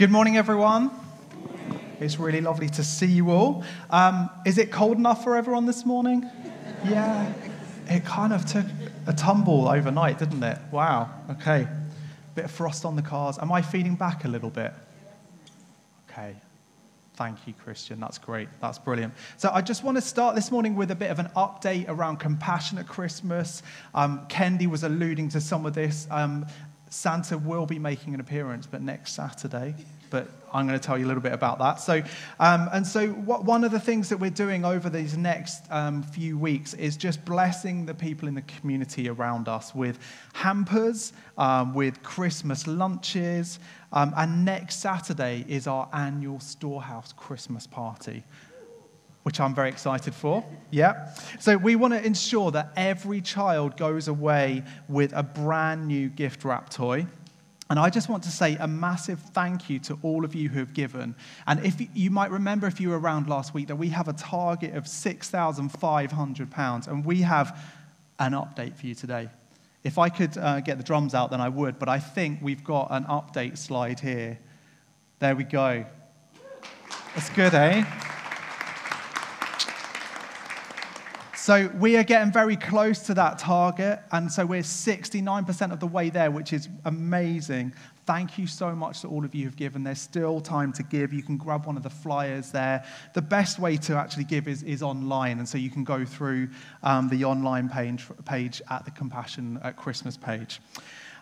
Good morning, everyone. It's really lovely to see you all. Um, is it cold enough for everyone this morning? Yeah. It kind of took a tumble overnight, didn't it? Wow. Okay. Bit of frost on the cars. Am I feeding back a little bit? Okay. Thank you, Christian. That's great. That's brilliant. So, I just want to start this morning with a bit of an update around Compassionate Christmas. Um, Kendi was alluding to some of this. Um, Santa will be making an appearance, but next Saturday. But I'm going to tell you a little bit about that. So, um, and so what, one of the things that we're doing over these next um, few weeks is just blessing the people in the community around us with hampers, um, with Christmas lunches, um, and next Saturday is our annual Storehouse Christmas party which I'm very excited for. Yeah. So we want to ensure that every child goes away with a brand new gift wrap toy. And I just want to say a massive thank you to all of you who have given. And if you might remember, if you were around last week, that we have a target of £6,500, and we have an update for you today. If I could uh, get the drums out, then I would, but I think we've got an update slide here. There we go. That's good, eh? So we are getting very close to that target. And so we're 69% of the way there, which is amazing. Thank you so much to all of you who've given. There's still time to give. You can grab one of the flyers there. The best way to actually give is, is online. And so you can go through um, the online page, page at the Compassion at Christmas page.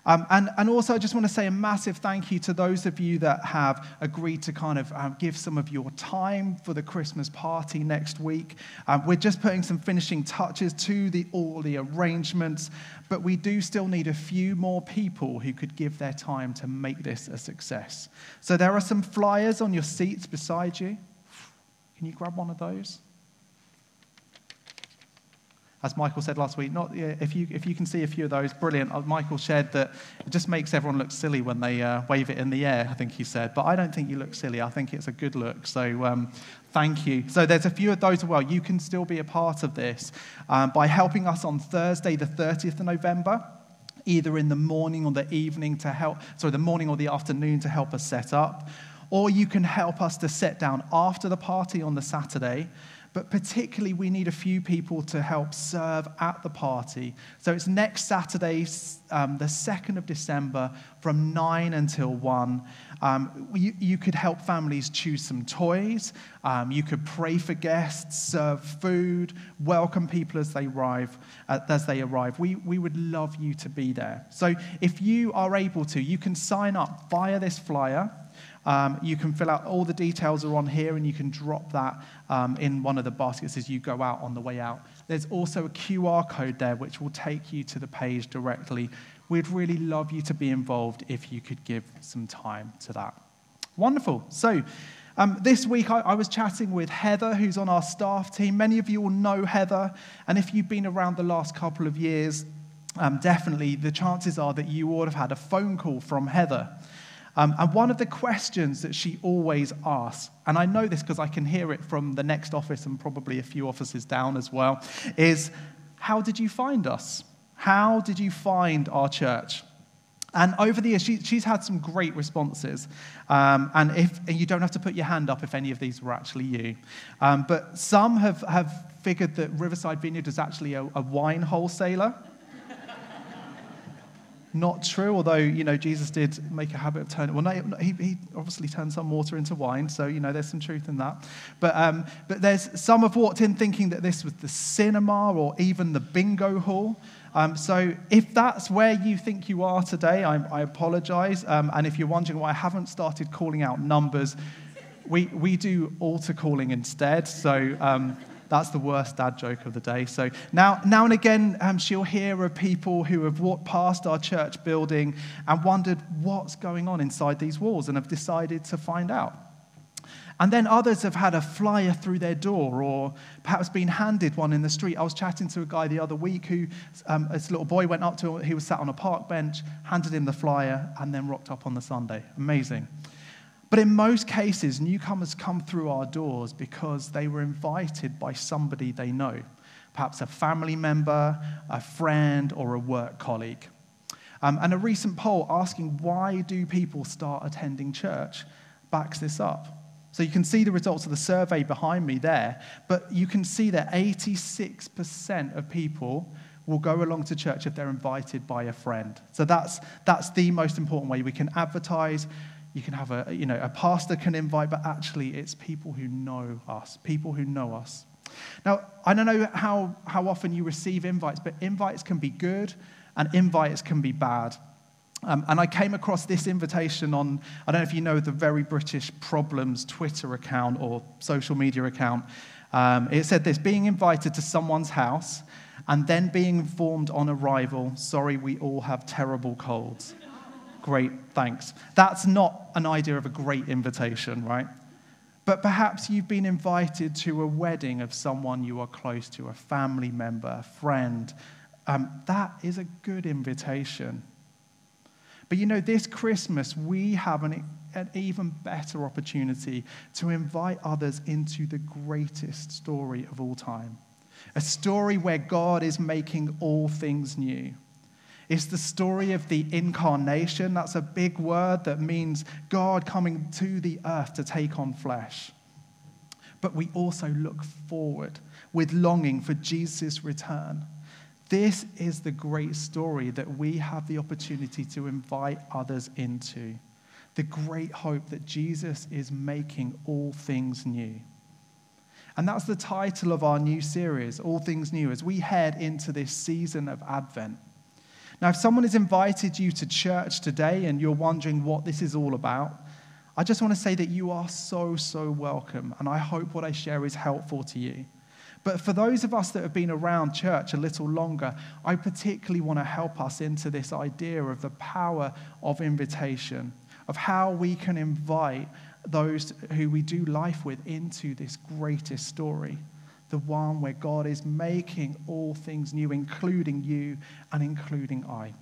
Um, and, and also, I just want to say a massive thank you to those of you that have agreed to kind of um, give some of your time for the Christmas party next week. Um, we're just putting some finishing touches to the, all the arrangements, but we do still need a few more people who could give their time to make this a success. So there are some flyers on your seats beside you. Can you grab one of those? As Michael said last week, not, if, you, if you can see a few of those, brilliant. Uh, Michael shared that it just makes everyone look silly when they uh, wave it in the air, I think he said. But I don't think you look silly. I think it's a good look. So um, thank you. So there's a few of those as well. You can still be a part of this um, by helping us on Thursday, the 30th of November either in the morning or the evening to help, sorry, the morning or the afternoon to help us set up. Or you can help us to set down after the party on the Saturday but particularly we need a few people to help serve at the party. So it's next Saturday, um, the 2nd of December, from 9 until 1. Um, you, you, could help families choose some toys. Um, you could pray for guests, serve food, welcome people as they arrive. Uh, as they arrive, we, we would love you to be there. So if you are able to, you can sign up via this flyer. Um, you can fill out all the details are on here, and you can drop that um, in one of the baskets as you go out on the way out. There's also a QR code there which will take you to the page directly. We'd really love you to be involved if you could give some time to that. Wonderful. So, um, this week I, I, was chatting with Heather, who's on our staff team. Many of you will know Heather, and if you've been around the last couple of years, um, definitely the chances are that you would have had a phone call from Heather. Um, and one of the questions that she always asks, and I know this because I can hear it from the next office and probably a few offices down as well, is How did you find us? How did you find our church? And over the years, she, she's had some great responses. Um, and, if, and you don't have to put your hand up if any of these were actually you. Um, but some have, have figured that Riverside Vineyard is actually a, a wine wholesaler not true, although, you know, Jesus did make a habit of turning, well, no, he, he obviously turned some water into wine, so, you know, there's some truth in that. But, um, but there's, some have walked in thinking that this was the cinema or even the bingo hall. Um, so if that's where you think you are today, I, I apologize. Um, and if you're wondering why I haven't started calling out numbers, we, we do altar calling instead. So um, that's the worst dad joke of the day. So now, now and again, um, she'll hear of people who have walked past our church building and wondered what's going on inside these walls and have decided to find out. And then others have had a flyer through their door or perhaps been handed one in the street. I was chatting to a guy the other week who, um, this little boy went up to him, he was sat on a park bench, handed him the flyer, and then rocked up on the Sunday. Amazing. But in most cases, newcomers come through our doors because they were invited by somebody they know, perhaps a family member, a friend, or a work colleague. Um, and a recent poll asking why do people start attending church backs this up. So you can see the results of the survey behind me there, but you can see that 86% of people will go along to church if they're invited by a friend. So that's, that's the most important way. We can advertise, you can have a, you know, a pastor can invite, but actually it's people who know us, people who know us. Now, I don't know how, how often you receive invites, but invites can be good and invites can be bad. Um, and I came across this invitation on, I don't know if you know the Very British Problems Twitter account or social media account. Um, it said this being invited to someone's house and then being informed on arrival, sorry, we all have terrible colds. Great, thanks. That's not an idea of a great invitation, right? But perhaps you've been invited to a wedding of someone you are close to, a family member, a friend. Um, that is a good invitation. But you know, this Christmas, we have an, an even better opportunity to invite others into the greatest story of all time a story where God is making all things new. It's the story of the incarnation. That's a big word that means God coming to the earth to take on flesh. But we also look forward with longing for Jesus' return. This is the great story that we have the opportunity to invite others into. The great hope that Jesus is making all things new. And that's the title of our new series, All Things New, as we head into this season of Advent. Now, if someone has invited you to church today and you're wondering what this is all about, I just want to say that you are so, so welcome. And I hope what I share is helpful to you. But for those of us that have been around church a little longer, I particularly want to help us into this idea of the power of invitation, of how we can invite those who we do life with into this greatest story, the one where God is making all things new, including you and including I.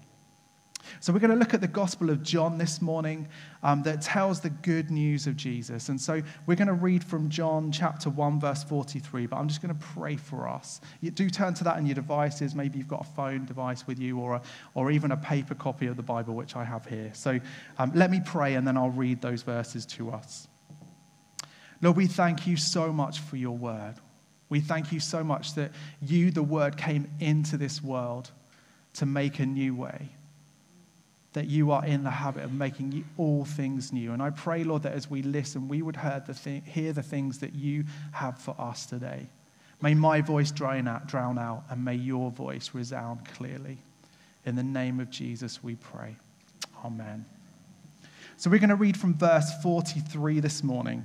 So, we're going to look at the Gospel of John this morning um, that tells the good news of Jesus. And so, we're going to read from John chapter 1, verse 43, but I'm just going to pray for us. You do turn to that in your devices. Maybe you've got a phone device with you or, a, or even a paper copy of the Bible, which I have here. So, um, let me pray and then I'll read those verses to us. Lord, we thank you so much for your word. We thank you so much that you, the word, came into this world to make a new way that you are in the habit of making all things new. And I pray, Lord, that as we listen, we would hear the, thing, hear the things that you have for us today. May my voice drown out, drown out, and may your voice resound clearly. In the name of Jesus, we pray. Amen. So we're going to read from verse 43 this morning.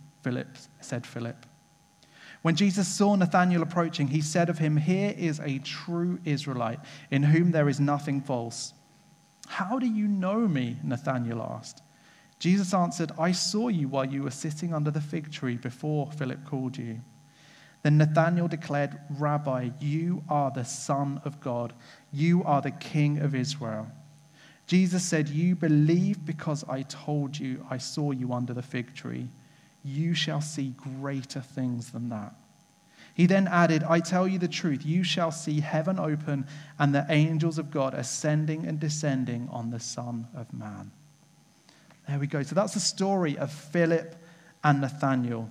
Philip said Philip. When Jesus saw Nathanael approaching, he said of him, Here is a true Israelite, in whom there is nothing false. How do you know me? Nathanael asked. Jesus answered, I saw you while you were sitting under the fig tree before Philip called you. Then Nathanael declared, Rabbi, you are the Son of God. You are the King of Israel. Jesus said, You believe because I told you I saw you under the fig tree you shall see greater things than that. He then added, I tell you the truth, you shall see heaven open and the angels of God ascending and descending on the Son of Man. There we go. So that's the story of Philip and Nathanael.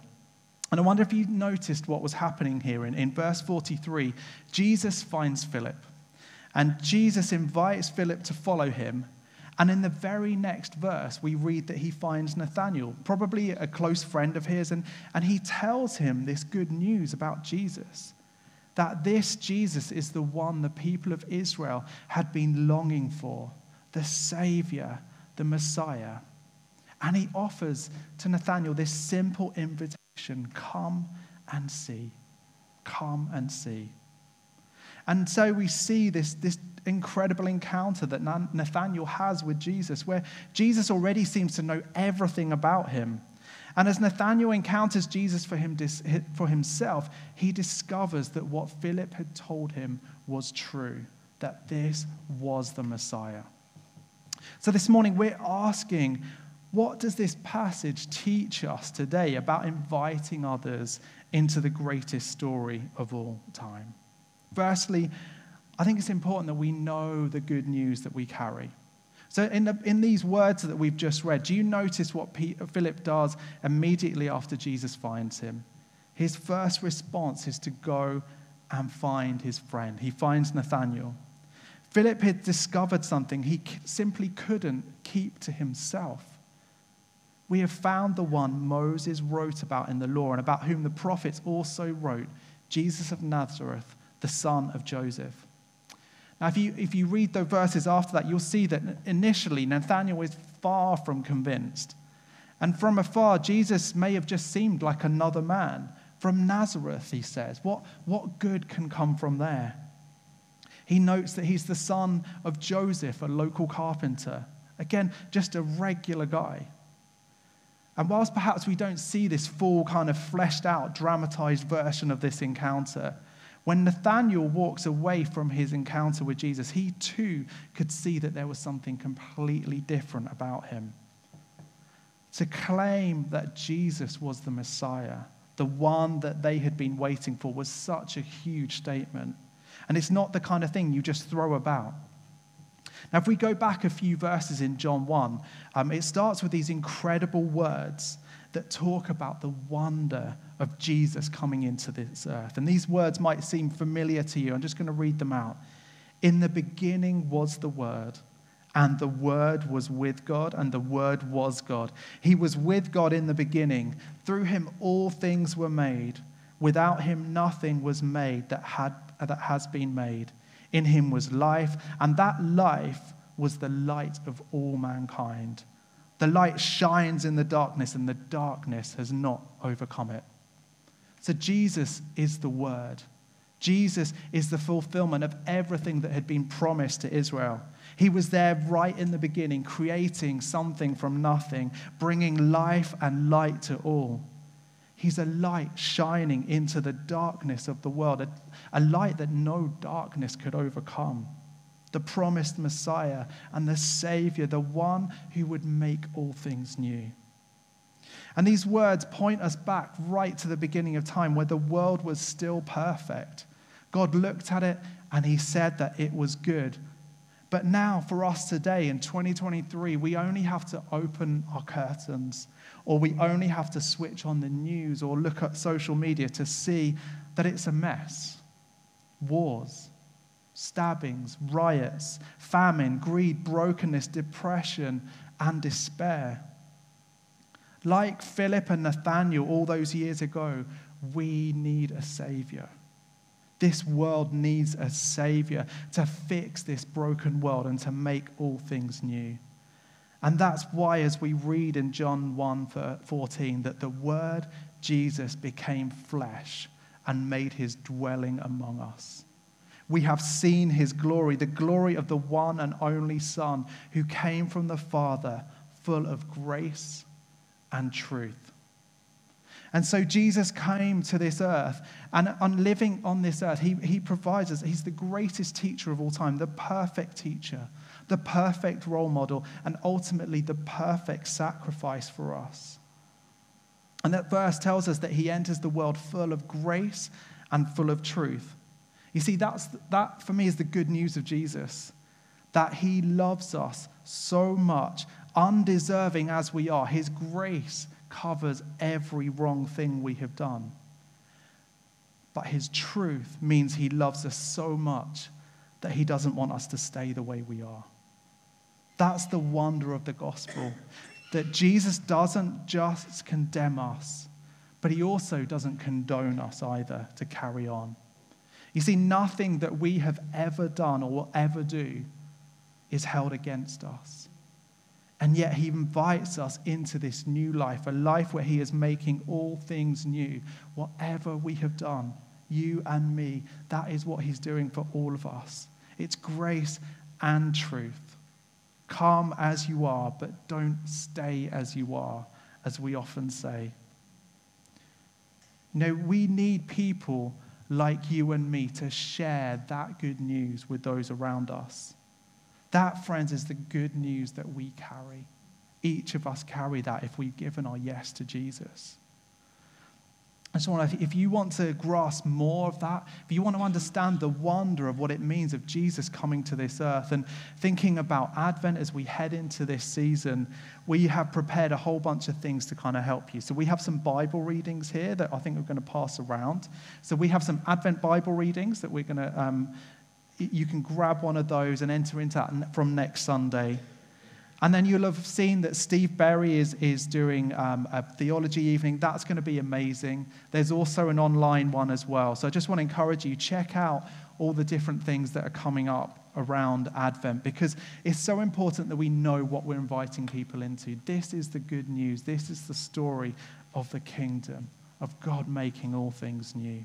And I wonder if you noticed what was happening here. In, in verse 43, Jesus finds Philip, and Jesus invites Philip to follow him and in the very next verse, we read that he finds Nathanael, probably a close friend of his, and, and he tells him this good news about Jesus that this Jesus is the one the people of Israel had been longing for, the Savior, the Messiah. And he offers to Nathanael this simple invitation come and see. Come and see. And so we see this, this incredible encounter that Nathanael has with Jesus, where Jesus already seems to know everything about him. And as Nathanael encounters Jesus for, him, for himself, he discovers that what Philip had told him was true, that this was the Messiah. So this morning, we're asking what does this passage teach us today about inviting others into the greatest story of all time? Firstly, I think it's important that we know the good news that we carry. So, in, the, in these words that we've just read, do you notice what Peter, Philip does immediately after Jesus finds him? His first response is to go and find his friend. He finds Nathanael. Philip had discovered something he simply couldn't keep to himself. We have found the one Moses wrote about in the law and about whom the prophets also wrote, Jesus of Nazareth, the son of Joseph. Now, if you, if you read the verses after that, you'll see that initially Nathanael is far from convinced. And from afar, Jesus may have just seemed like another man. From Nazareth, he says. What, what good can come from there? He notes that he's the son of Joseph, a local carpenter. Again, just a regular guy. And whilst perhaps we don't see this full, kind of fleshed out, dramatized version of this encounter, when Nathanael walks away from his encounter with Jesus, he too could see that there was something completely different about him. To claim that Jesus was the Messiah, the one that they had been waiting for, was such a huge statement. And it's not the kind of thing you just throw about. Now, if we go back a few verses in John 1, um, it starts with these incredible words that talk about the wonder of Jesus coming into this earth. And these words might seem familiar to you. I'm just going to read them out. In the beginning was the Word, and the Word was with God, and the Word was God. He was with God in the beginning. Through him all things were made. Without him nothing was made that, had, that has been made. In him was life, and that life was the light of all mankind. The light shines in the darkness, and the darkness has not overcome it. So, Jesus is the Word. Jesus is the fulfillment of everything that had been promised to Israel. He was there right in the beginning, creating something from nothing, bringing life and light to all. He's a light shining into the darkness of the world, a, a light that no darkness could overcome. The promised Messiah and the Savior, the one who would make all things new. And these words point us back right to the beginning of time where the world was still perfect. God looked at it and he said that it was good. But now, for us today in 2023, we only have to open our curtains or we only have to switch on the news or look at social media to see that it's a mess. Wars, stabbings, riots, famine, greed, brokenness, depression, and despair. Like Philip and Nathanael all those years ago, we need a Savior. This world needs a Savior to fix this broken world and to make all things new. And that's why, as we read in John 1 14, that the Word Jesus became flesh and made his dwelling among us. We have seen his glory, the glory of the one and only Son who came from the Father, full of grace and truth. And so Jesus came to this earth, and on living on this earth, he, he provides us, he's the greatest teacher of all time, the perfect teacher the perfect role model, and ultimately the perfect sacrifice for us. And that verse tells us that he enters the world full of grace and full of truth. You see, that's, that for me is the good news of Jesus that he loves us so much, undeserving as we are. His grace covers every wrong thing we have done. But his truth means he loves us so much that he doesn't want us to stay the way we are. That's the wonder of the gospel. That Jesus doesn't just condemn us, but he also doesn't condone us either to carry on. You see, nothing that we have ever done or will ever do is held against us. And yet, he invites us into this new life, a life where he is making all things new. Whatever we have done, you and me, that is what he's doing for all of us. it's grace and truth. Come as you are, but don't stay as you are, as we often say. You know, we need people like you and me to share that good news with those around us. That, friends, is the good news that we carry. Each of us carry that if we've given our yes to Jesus. Just want to, if you want to grasp more of that, if you want to understand the wonder of what it means of Jesus coming to this earth and thinking about Advent as we head into this season, we have prepared a whole bunch of things to kind of help you. So we have some Bible readings here that I think we're going to pass around. So we have some Advent Bible readings that we're going to, um, you can grab one of those and enter into that from next Sunday. And then you'll have seen that Steve Berry is, is doing um, a theology evening. That's going to be amazing. There's also an online one as well. So I just want to encourage you check out all the different things that are coming up around Advent because it's so important that we know what we're inviting people into. This is the good news. This is the story of the kingdom, of God making all things new.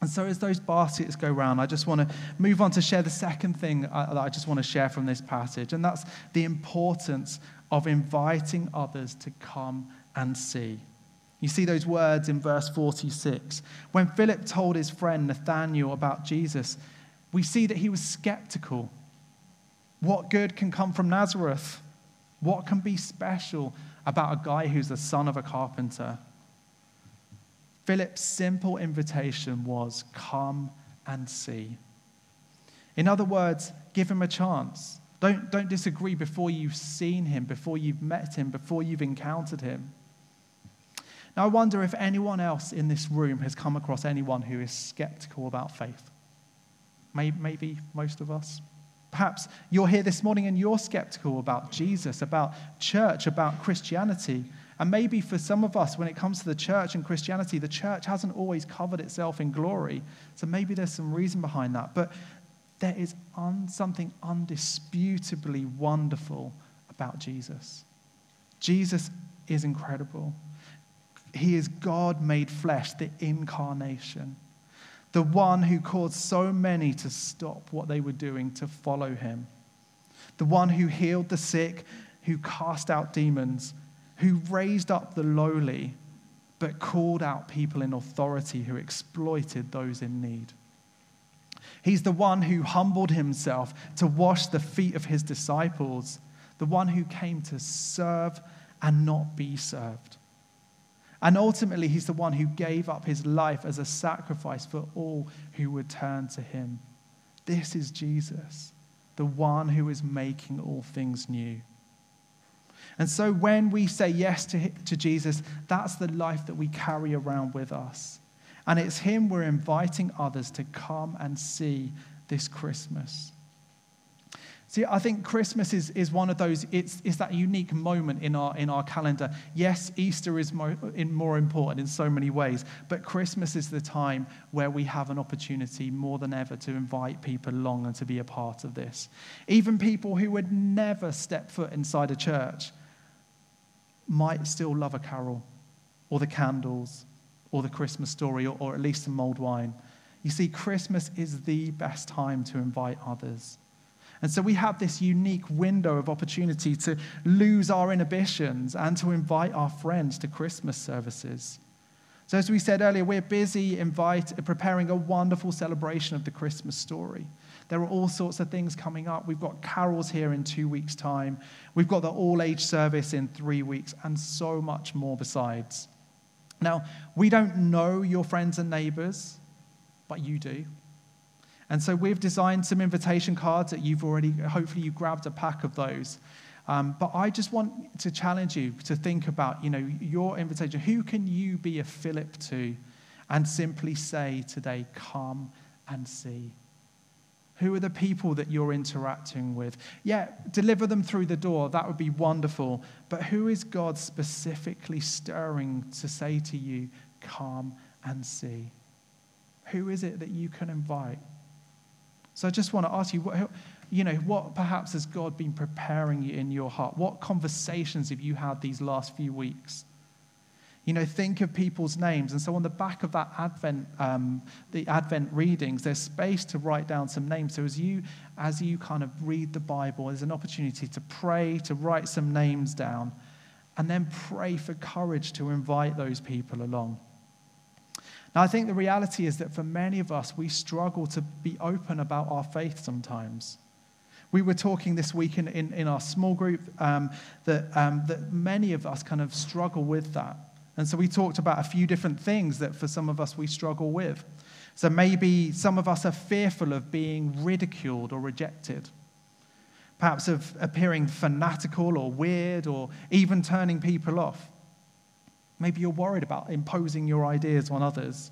And so, as those baskets go round, I just want to move on to share the second thing uh, that I just want to share from this passage, and that's the importance of inviting others to come and see. You see those words in verse 46. When Philip told his friend Nathanael about Jesus, we see that he was skeptical. What good can come from Nazareth? What can be special about a guy who's the son of a carpenter? Philip's simple invitation was come and see. In other words, give him a chance. Don't, don't disagree before you've seen him, before you've met him, before you've encountered him. Now, I wonder if anyone else in this room has come across anyone who is skeptical about faith. Maybe, maybe most of us. Perhaps you're here this morning and you're skeptical about Jesus, about church, about Christianity. And maybe for some of us, when it comes to the church and Christianity, the church hasn't always covered itself in glory. So maybe there's some reason behind that. But there is un- something undisputably wonderful about Jesus. Jesus is incredible. He is God made flesh, the incarnation, the one who caused so many to stop what they were doing to follow him, the one who healed the sick, who cast out demons, who raised up the lowly, but called out people in authority who exploited those in need. He's the one who humbled himself to wash the feet of his disciples, the one who came to serve and not be served. And ultimately, he's the one who gave up his life as a sacrifice for all who would turn to him. This is Jesus, the one who is making all things new. And so when we say yes to, to Jesus, that's the life that we carry around with us. And it's Him we're inviting others to come and see this Christmas. See, I think Christmas is, is one of those, it's, it's that unique moment in our, in our calendar. Yes, Easter is more, in more important in so many ways, but Christmas is the time where we have an opportunity more than ever to invite people along and to be a part of this. Even people who would never step foot inside a church might still love a carol or the candles or the Christmas story or, or at least some mulled wine. You see, Christmas is the best time to invite others. And so we have this unique window of opportunity to lose our inhibitions and to invite our friends to Christmas services. So, as we said earlier, we're busy invite, preparing a wonderful celebration of the Christmas story. There are all sorts of things coming up. We've got carols here in two weeks' time. We've got the all age service in three weeks, and so much more besides. Now, we don't know your friends and neighbors, but you do. And so we've designed some invitation cards that you've already, hopefully, you grabbed a pack of those. Um, but I just want to challenge you to think about, you know, your invitation. Who can you be a Philip to and simply say today, come and see? Who are the people that you're interacting with? Yeah, deliver them through the door. That would be wonderful. But who is God specifically stirring to say to you, come and see? Who is it that you can invite? So I just want to ask you, what, you know, what perhaps has God been preparing you in your heart? What conversations have you had these last few weeks? You know, think of people's names. And so on the back of that Advent, um, the Advent readings, there's space to write down some names. So as you, as you kind of read the Bible, there's an opportunity to pray, to write some names down, and then pray for courage to invite those people along. Now, I think the reality is that for many of us, we struggle to be open about our faith sometimes. We were talking this week in, in, in our small group um, that, um, that many of us kind of struggle with that. And so we talked about a few different things that for some of us we struggle with. So maybe some of us are fearful of being ridiculed or rejected, perhaps of appearing fanatical or weird or even turning people off. Maybe you're worried about imposing your ideas on others,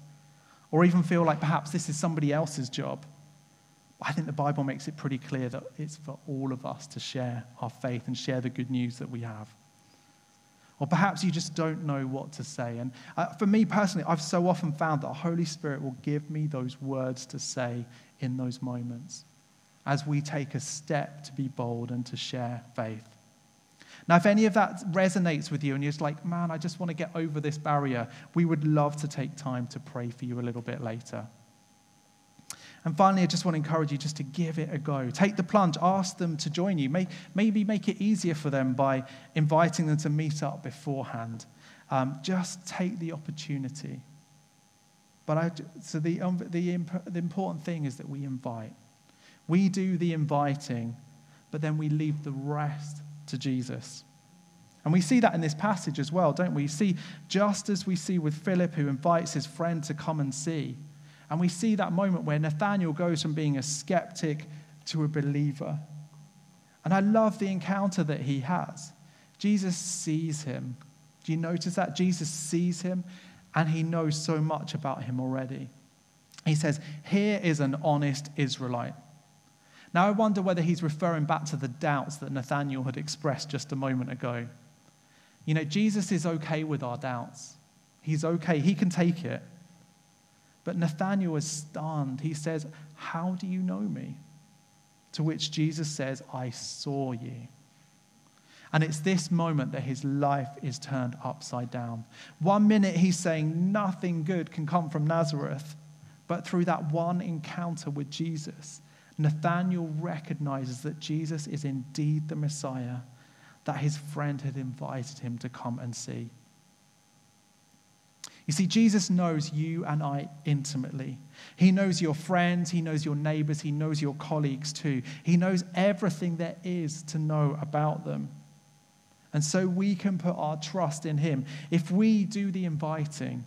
or even feel like perhaps this is somebody else's job. I think the Bible makes it pretty clear that it's for all of us to share our faith and share the good news that we have. Or perhaps you just don't know what to say. And uh, for me personally, I've so often found that the Holy Spirit will give me those words to say in those moments as we take a step to be bold and to share faith. Now, if any of that resonates with you and you're just like, man, I just want to get over this barrier, we would love to take time to pray for you a little bit later. And finally, I just want to encourage you just to give it a go. Take the plunge, ask them to join you. Maybe make it easier for them by inviting them to meet up beforehand. Um, just take the opportunity. But I, so the, um, the, the important thing is that we invite. We do the inviting, but then we leave the rest to Jesus. And we see that in this passage as well, don't we? See, just as we see with Philip, who invites his friend to come and see, and we see that moment where Nathanael goes from being a skeptic to a believer. And I love the encounter that he has. Jesus sees him. Do you notice that? Jesus sees him and he knows so much about him already. He says, Here is an honest Israelite. Now, I wonder whether he's referring back to the doubts that Nathanael had expressed just a moment ago. You know, Jesus is okay with our doubts, he's okay, he can take it. But Nathanael is stunned. He says, How do you know me? To which Jesus says, I saw you. And it's this moment that his life is turned upside down. One minute he's saying nothing good can come from Nazareth, but through that one encounter with Jesus, Nathanael recognizes that Jesus is indeed the Messiah that his friend had invited him to come and see. You see, Jesus knows you and I intimately. He knows your friends, He knows your neighbors, He knows your colleagues too. He knows everything there is to know about them. And so we can put our trust in Him. If we do the inviting,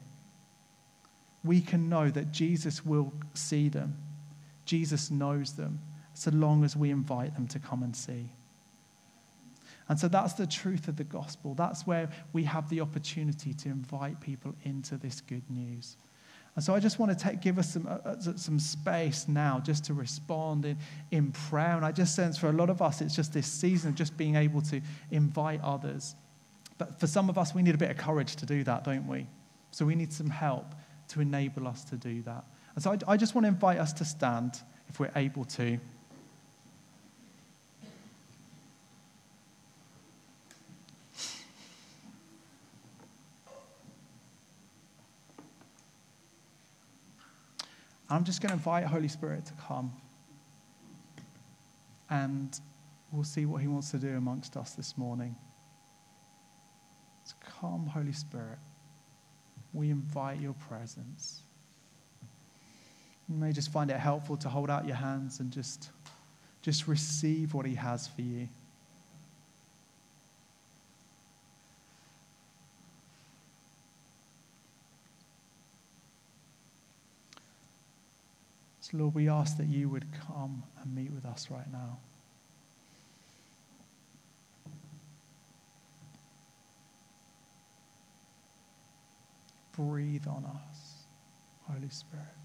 we can know that Jesus will see them. Jesus knows them, so long as we invite them to come and see. And so that's the truth of the gospel. That's where we have the opportunity to invite people into this good news. And so I just want to take, give us some, uh, uh, some space now just to respond in, in prayer. And I just sense for a lot of us, it's just this season of just being able to invite others. But for some of us, we need a bit of courage to do that, don't we? So we need some help to enable us to do that. And so I, I just want to invite us to stand, if we're able to. I'm just going to invite Holy Spirit to come. And we'll see what he wants to do amongst us this morning. So come, Holy Spirit. We invite your presence. You may just find it helpful to hold out your hands and just, just receive what he has for you. Lord, we ask that you would come and meet with us right now. Breathe on us, Holy Spirit.